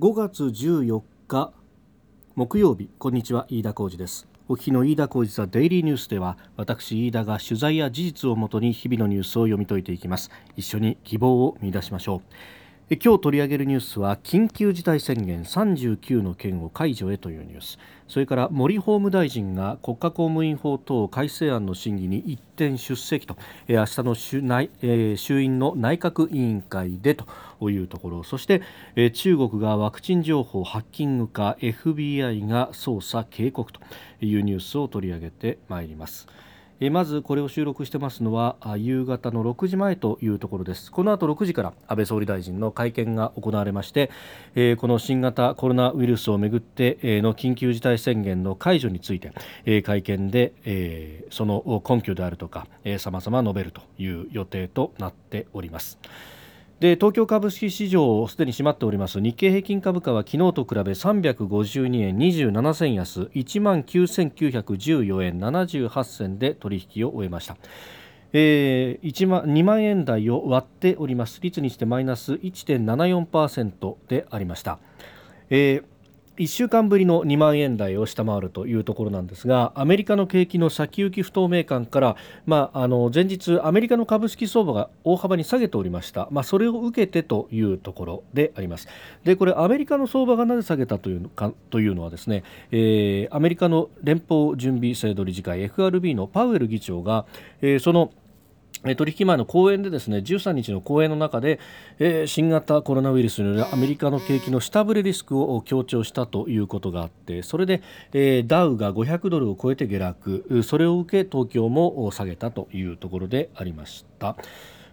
5月14日木曜日。こんにちは飯田浩二です。お聞きの飯田浩二ザデイリーニュースでは私飯田が取材や事実をもとに日々のニュースを読み解いていきます。一緒に希望を見出しましょう。今日取り上げるニュースは緊急事態宣言39の県を解除へというニュースそれから森法務大臣が国家公務員法等改正案の審議に一転出席と明日の衆内、衆院の内閣委員会でというところそして、中国がワクチン情報ハッキングか FBI が捜査警告というニュースを取り上げてまいります。えまずこれを収録してますのは夕方の6時前というところですこの後6時から安倍総理大臣の会見が行われまして、えこの新型コロナウイルスをめぐっての緊急事態宣言の解除について、え会見で、えその根拠であるとかさまざま述べるという予定となっております。で東京株式市場すでに閉まっております。日経平均株価は昨日と比べ352円27銭安1万9914円78銭で取引を終えました。えー、1万2万円台を割っております。率にしてマイナス1.74%でありました、えー1週間ぶりの2万円台を下回るというところなんですがアメリカの景気の先行き不透明感から、まあ、あの前日アメリカの株式相場が大幅に下げておりました、まあ、それを受けてというところであります。でこれアメリカの相場がなぜ下げたというのかというのはですね、えー、アメリカの連邦準備制度理事会 FRB のパウエル議長が、えー、その取引前の講演でですね13日の講演の中で、えー、新型コロナウイルスによるアメリカの景気の下振れリスクを強調したということがあってそれで、えー、ダウが500ドルを超えて下落それを受け東京も下げたというところでありました。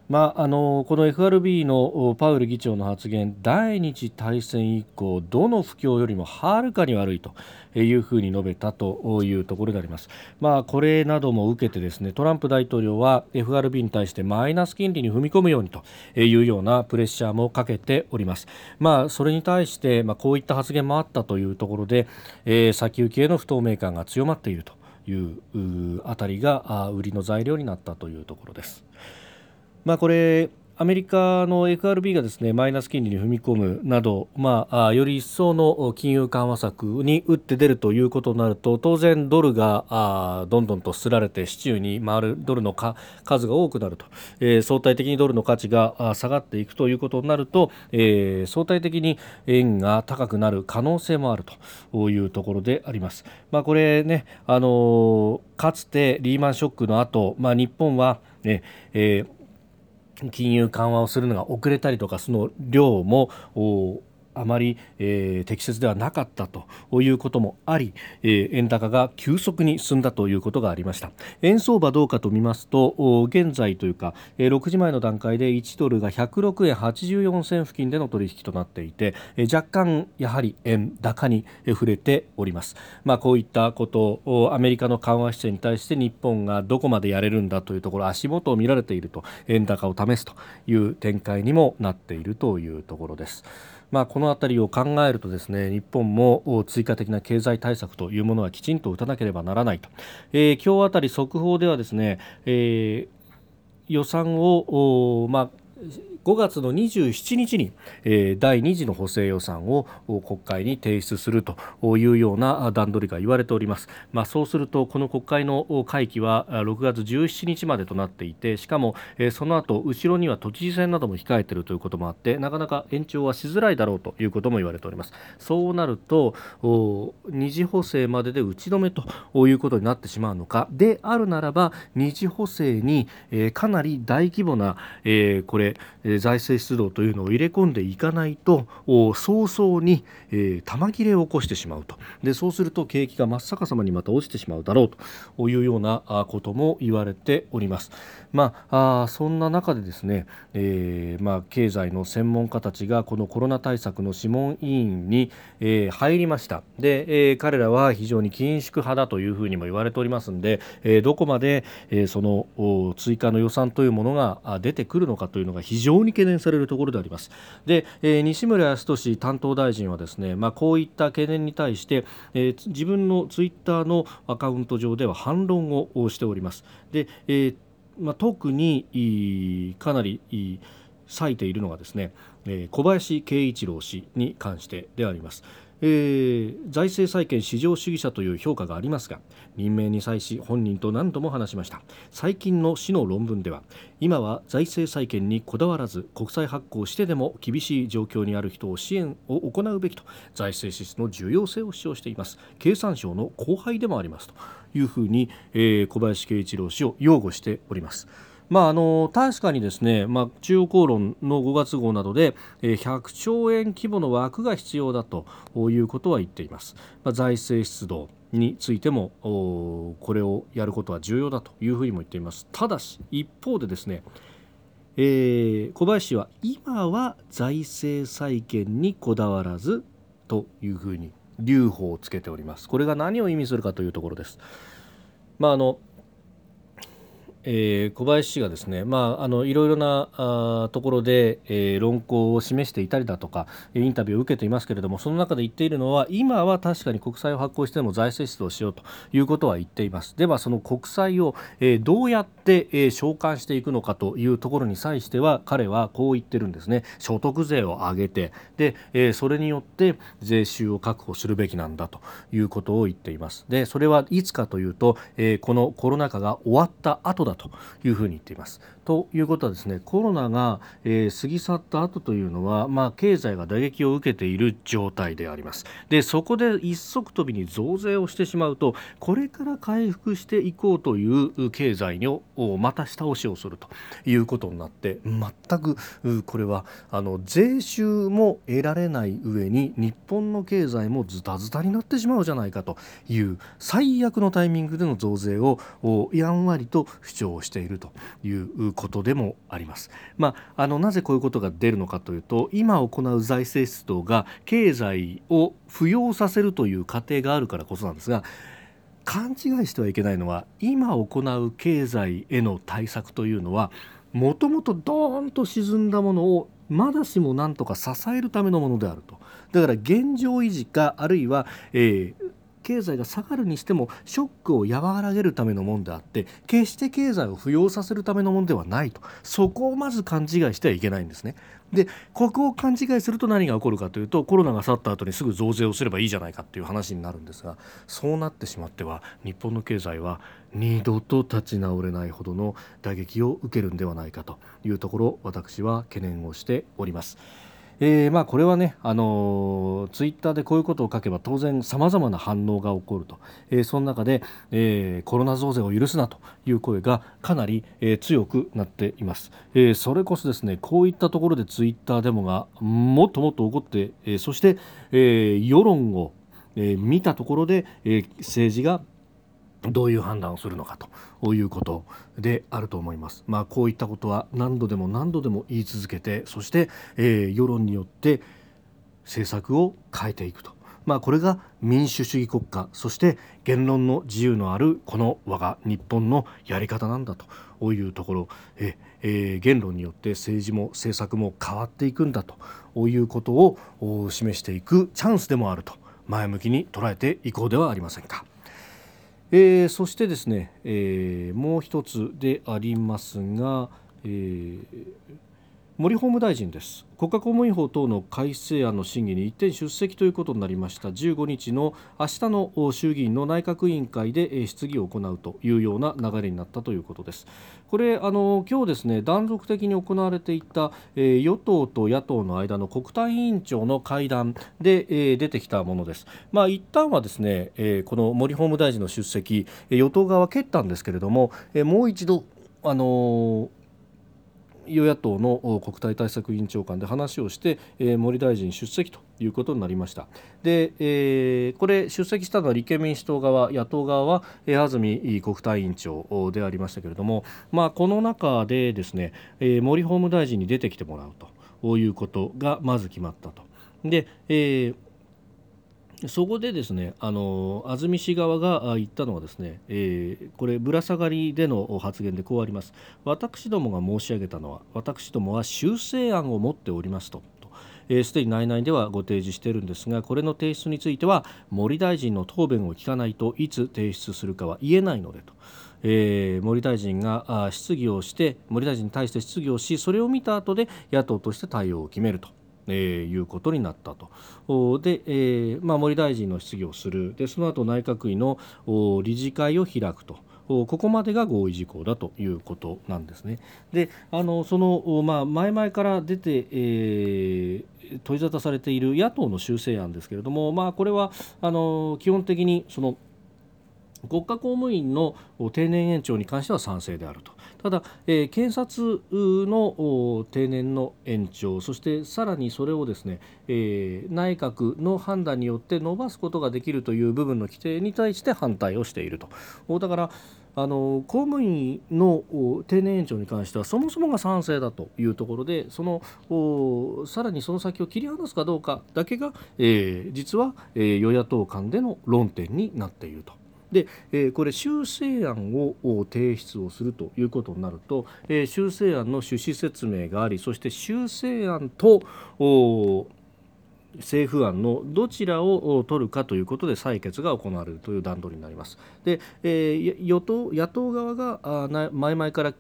まあ、あのこの FRB のパウエル議長の発言第二次大戦以降どの不況よりもはるかに悪いというふうに述べたというところであります、まあ、これなども受けてですねトランプ大統領は FRB に対してマイナス金利に踏み込むようにというようなプレッシャーもかけております、まあ、それに対して、まあ、こういった発言もあったというところで、えー、先行きへの不透明感が強まっているというあたりが売りの材料になったというところです。まあ、これアメリカの FRB がですねマイナス金利に踏み込むなど、まあ、より一層の金融緩和策に打って出るということになると当然ドルがどんどんとすられて市中に回るドルの数が多くなると、え、相対的にドルの価値が下がっていくということになると、え、相対的に円が高くなる可能性もあるというところであります。まあ、これね、あの、かつてリーマンショックの後、まあ日本はね、えー金融緩和をするのが遅れたりとかその量もあまり、えー、適切ではなかったということもあり、えー、円高が急速に進んだということがありました円相場どうかと見ますと現在というか、えー、6時前の段階で1ドルが106円84銭付近での取引となっていて、えー、若干やはり円高に触れております、まあ、こういったことをアメリカの緩和姿勢に対して日本がどこまでやれるんだというところ足元を見られていると円高を試すという展開にもなっているというところです。まあ、この辺りを考えるとですね日本も追加的な経済対策というものはきちんと打たなければならないと、えー、今日あたり速報ではですね、えー、予算を、まあ5月の27日に、えー、第2次の補正予算を国会に提出するというような段取りが言われております、まあ、そうするとこの国会の会期は6月17日までとなっていてしかも、えー、その後後ろには都知事選なども控えているということもあってなかなか延長はしづらいだろうということも言われております。そうなると二次補正までで打ち止めということになってしまうのか。であるならば二次補正に、えー、かなり大規模な、えー、これ、えー財政出動というのを入れ込んでいかないと早々に、えー、玉切れを起こしてしまうとでそうすると景気が真っ逆さまにまた落ちてしまうだろうというようなことも言われております。まあ、あそんな中でですね、えーまあ、経済の専門家たちがこのコロナ対策の諮問委員に、えー、入りましたで、えー、彼らは非常に緊縮派だというふうにも言われておりますので、えー、どこまで、えー、その追加の予算というものが出てくるのかというのが非常にに懸念されるところでありますで、えー、西村康稔担当大臣はですね、まあ、こういった懸念に対して、えー、自分のツイッターのアカウント上では反論をしておりますで、えーまあ、特にかなり割いているのがですね、えー、小林慶一郎氏に関してであります。えー、財政再建至上主義者という評価がありますが任命に際し本人と何度も話しました。最近の市の論文では今は財政再建にこだわらず国債発行してでも厳しい状況にある人を支援を行うべきと財政支出の重要性を主張しています。経産省の後輩でもありますというふうに、えー、小林慶一郎氏を擁護しております。まあ、あの確かにですね、まあ、中央公論の5月号などで、100兆円規模の枠が必要だということは言っています、まあ、財政出動についてもこれをやることは重要だというふうにも言っています。ただし一方でですね、えー、小林氏は今は財政再建にこだわらずというふうに留保をつけております。これが何を意味するかというところです。まああのえー、小林氏がですね、まあ、あのいろいろなあところで、えー、論考を示していたりだとかインタビューを受けていますけれどもその中で言っているのは今は確かに国債を発行しても財政出動しようということは言っています。ではその国債を、えー、どうやって、えー、償還していくのかというところに際しては彼はこう言ってるんですね。所得税を上げてで、えー、それによって税収を確保するべきなんだということを言っています。でそれはいつかというと、えー、このコロナ禍が終わった後だというふうに言っています。ということはですねコロナが、えー、過ぎ去った後というのは、まあ、経済が打撃を受けている状態でありますでそこで一足飛びに増税をしてしまうとこれから回復していこうという経済をまた下押しをするということになって全くこれはあの税収も得られない上に日本の経済もズタズタになってしまうじゃないかという最悪のタイミングでの増税をやんわりと主張をしているということでもあります。まあ、あのなぜこういうことが出るのかというと今行う財政出動が経済を浮揚させるという過程があるからこそなんですが勘違いしてはいけないのは今行う経済への対策というのはもともとドーンと沈んだものをまだしもなんとか支えるためのものであるとだから現状維持かあるいは、えー、経済が下がるにしてもショックを和らげるためのものであって決して経済を浮揚させるためのものではないとそこをまず勘違いしてはいけないんですね。でここを勘違いすると何が起こるかというとコロナが去った後にすぐ増税をすればいいじゃないかっていう話になるんですがそうなってしまっては日本の経済は二度と立ち直れないほどの打撃を受けるんではないかというところ私は懸念をしております。えー、まあこれはね、あのー、ツイッターでこういうことを書けば当然さまざまな反応が起こると、えー、その中で、えー、コロナ増税を許すなという声がかなり、えー、強くなっています、えー、それこそですねこういったところでツイッターデモがもっともっと起こって、えー、そして、えー、世論を、えー、見たところで、えー、政治がどういう判断をするのかということであると思います。まあ、こういったことは何度でも何度でも言い続けてそして、えー、世論によって政策を変えていくと。まあ、これが民主主義国家そして言論の自由のあるこの我が日本のやり方なんだというところえ、えー、言論によって政治も政策も変わっていくんだということを示していくチャンスでもあると前向きに捉えていこうではありませんか。えー、そしてですね、えー、もう一つでありますが、えー、森法務大臣です。国家公務員法等の改正案の審議に一点出席ということになりました。15日の明日の衆議院の内閣委員会で質疑を行うというような流れになったということです。これあの今日ですね断続的に行われていた、えー、与党と野党の間の国対委員長の会談で、えー、出てきたものです。まあ一旦はですね、えー、この森法務大臣の出席与党側は蹴ったんですけれども、えー、もう一度あの与野党の国対対策委員長官で話をして、えー、森大臣出席ということになりましたで、えー、これ出席したのは立憲民主党側野党側は、え、安住国対委員長でありましたけれども、まあ、この中でですね、えー、森法務大臣に出てきてもらうということがまず決まったと。で、えーそこでですねあの安住氏側が言ったのはですね、えー、これぶら下がりでの発言でこうあります。私どもが申し上げたのは私どもは修正案を持っておりますと。すで、ー、に内々ではご提示しているんですがこれの提出については森大臣の答弁を聞かないといつ提出するかは言えないのでと。えー、森大臣が質疑をして森大臣に対して質疑をしそれを見た後で野党として対応を決めると。えー、いうことになったと。で、えーまあ、森大臣の質疑をするでその後内閣府の理事会を開くと。ここまでが合意事項だということなんですね。であのその、まあ、前々から出て、えー、取り沙汰されている野党の修正案ですけれども、まあ、これはあの基本的にその国家公務員の定年延長に関しては賛成であると。ただ、えー、検察の定年の延長そしてさらにそれをですね、えー、内閣の判断によって伸ばすことができるという部分の規定に対して反対をしているとだからあの公務員の定年延長に関してはそもそもが賛成だというところでそのさらにその先を切り離すかどうかだけが、えー、実は、えー、与野党間での論点になっていると。で、えー、これ修正案を提出をするということになると、えー、修正案の趣旨説明がありそして修正案と政府案のどちらを取るかということで採決が行われるという段取りになります。で、えー、与党野党側があ前々から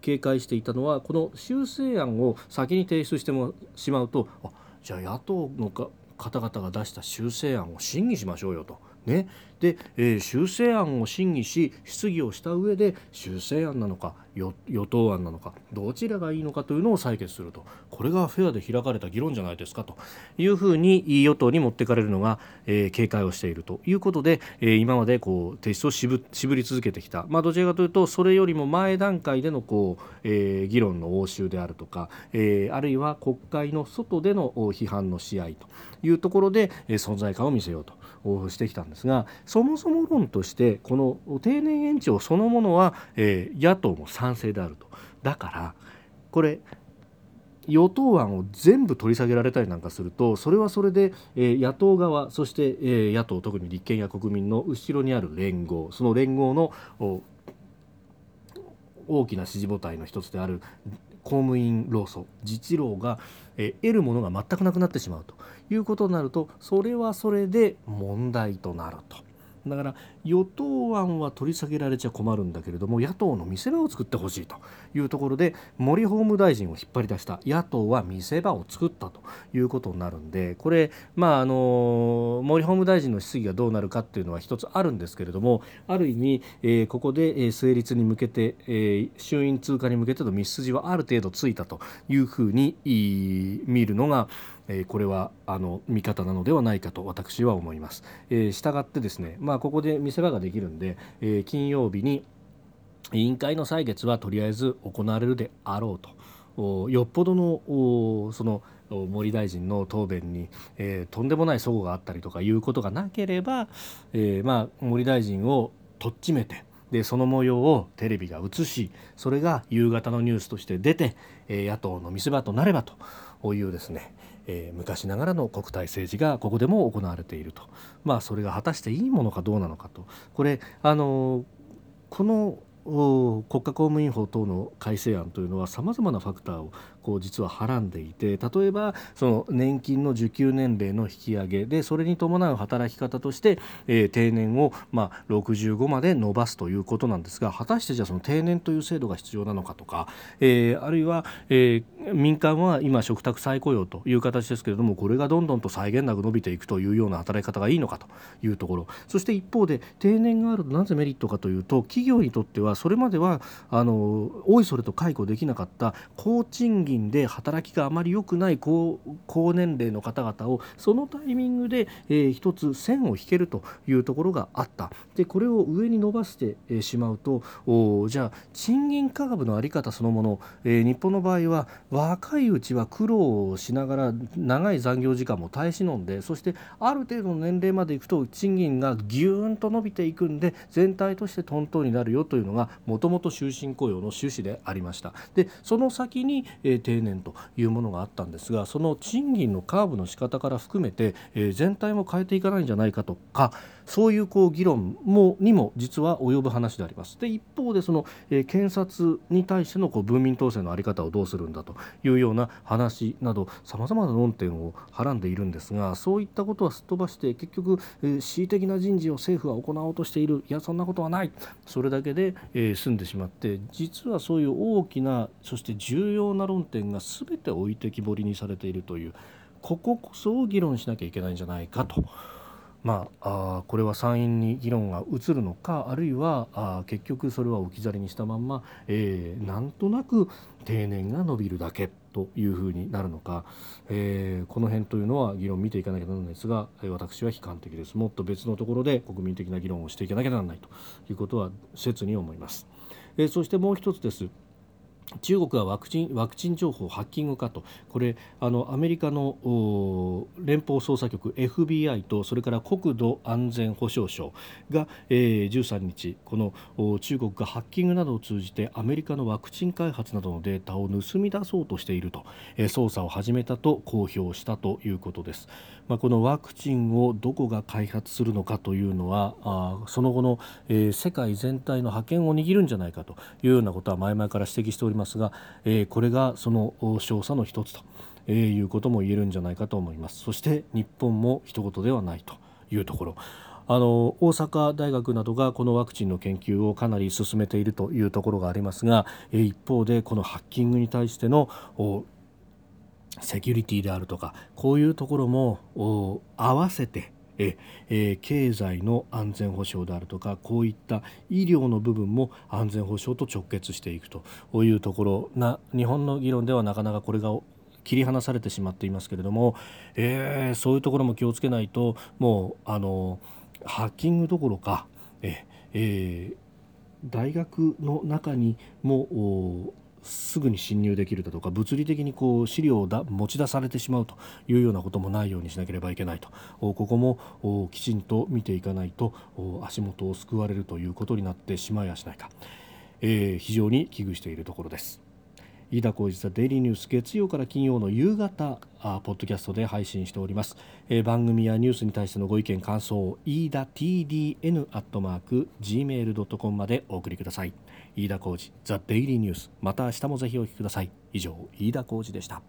警戒していたのはこの修正案を先に提出してもしまうとあじゃあ野党のか方々が出した修正案を審議しましょうよと。ね、で、えー、修正案を審議し質疑をした上で修正案なのか与党案なのかどちらがいいのかというのを採決すると。これがフェアで開かれた議論じゃないですかと。いうふうに与党に持ってかれるのが、えー、警戒をしているということで、えー、今までこう提出を渋り続けてきた、まあ、どちらかというとそれよりも前段階でのこう、えー、議論の応酬であるとか、えー、あるいは国会の外での批判の試合というところで、えー、存在感を見せようと。してきたんですがそもそも論としてこの定年延長そのものは、えー、野党も賛成であると。だからこれ与党案を全部取り下げられたりなんかするとそれはそれで、えー、野党側そして、えー、野党特に立憲や国民の後ろにある連合その連合の大きな支持母体の一つである公務員労組自治労が、え、得るものが全くなくなってしまうということになるとそれはそれで問題となると。だから与党案は取り下げられちゃ困るんだけれども野党の見せ場を作ってほしいというところで森法務大臣を引っ張り出した。野党は見せ場を作ったということになるんでこれ、まあ、あの森法務大臣の質疑がどうなるかっていうのは一つあるんですけれどもある意味、えー、ここで、え成立に向けて、えー、衆院通過に向けての道筋はある程度ついたというふうに見るのがえこれはあの見方なのではないかと私は思います。え、したがってですね、まあ、ここで見せ場ができるんで、え、金曜日に委員会の採決はとりあえず行われるであろうとよっぽどのその森大臣の答弁に、えー、とんでもない齟齬があったりとかいうことがなければ、えー、まあ、森大臣をとっちめてでその模様をテレビが映しそれが夕方のニュースとして出て、えー、野党の見せ場となればというですね、えー、昔ながらの国体政治がここでも行われていると、まあ、それが果たしていいものかどうなのかと。これあのこの国家公務員法等の改正案というのはさまざまなファクターをこう実ははらんでいて例えばその年金の受給年齢の引き上げでそれに伴う働き方として、えー、定年を、まあ、65まで伸ばすということなんですが果たしてじゃあその定年という制度が必要なのかとか、えー、あるいは、えー、民間は今嘱託再雇用という形ですけれどもこれがどんどんと際限なく伸びていくというような働き方がいいのかというところ。そして一方で定年があるとなぜメリットかというと企業にとってはそれまではあのおいそれと解雇できなかった高賃金銀で働きがあまり良くない高高年齢の方々をそのタイミングで、えー、一つ線を引けるというところがあった。でこれを上に伸ばして、しまうとじゃあ賃金価格の在り方そのもの、えー、日本の場合は若いうちは苦労をしながら長い残業時間も耐え忍んでそしてある程度の年齢までいくと賃金がぎゅーんと伸びていくんで全体としてトントンになるよというのがもともと終身雇用の趣旨でありました。でその先に、えー、定年というものがあったんですがその賃金のカーブの仕方から含めて、え、全体も変えていかないんじゃないかとかそういうこう議論もにも実は及ぶ話であります。で一方でその、えー、検察に対してのこう文民統制の在り方をどうするんだというような話などさまざまな論点をはらんでいるんですがそういったことはすっ飛ばして結局、えー、恣意的な人事を政府は行おうとしているいやそんなことはないそれだけで、えー、済んでしまって実はそういう大きなそして重要な論点が全て置いてきぼりにされているというこここそを議論しなきゃいけないんじゃないかと。まあ、あこれは参院に議論が移るのかあるいはあ結局それは置き去りにしたまんま、えー、なんとなく定年が伸びるだけというふうになるのか、えー、この辺というのは議論を見ていかなきゃならないですが私は悲観的ですもっと別のところで国民的な議論をしていかなきゃならないということは切に思います。えー、そしてもう一つです中国はワクチンワクチン情報ハッキングかとこれあのアメリカの連邦捜査局 FBI とそれから国土安全保障省が、えー、13日この中国がハッキングなどを通じてアメリカのワクチン開発などのデータを盗み出そうとしていると、えー、捜査を始めたと公表したということです。まあ、このワクチンをどこが開発するのかというのはあその後の、えー、世界全体の覇権を握るんじゃないかというようなことは前々から指摘しておりますますが、えー、これがその調査の一つと、えー、いうことも言えるんじゃないかと思います。そして日本も一言ではないというところ。あの大阪大学などがこのワクチンの研究をかなり進めているというところがありますが、えー、一方でこのハッキングに対してのセキュリティであるとかこういうところも合わせてええ経済の安全保障であるとかこういった医療の部分も安全保障と直結していくというところな日本の議論ではなかなかこれが切り離されてしまっていますけれども、えー、そういうところも気をつけないともうあのハッキングどころかえ、えー、大学の中にもすぐに侵入できるだとか物理的にこう資料をだ持ち出されてしまうというようなこともないようにしなければいけないと。ここもきちんと見ていかないと足元を救われるということになってしまいやしないか、えー、非常に危惧しているところです。飯田浩司ザデイリーニュース月曜から金曜の夕方あポッドキャストで配信しております、えー、番組やニュースに対してのご意見感想飯田 TDN アットマーク gmail.com までお送りください。飯田浩司ザデイリーニュース。また明日もぜひお聞きください。以上飯田浩司でした。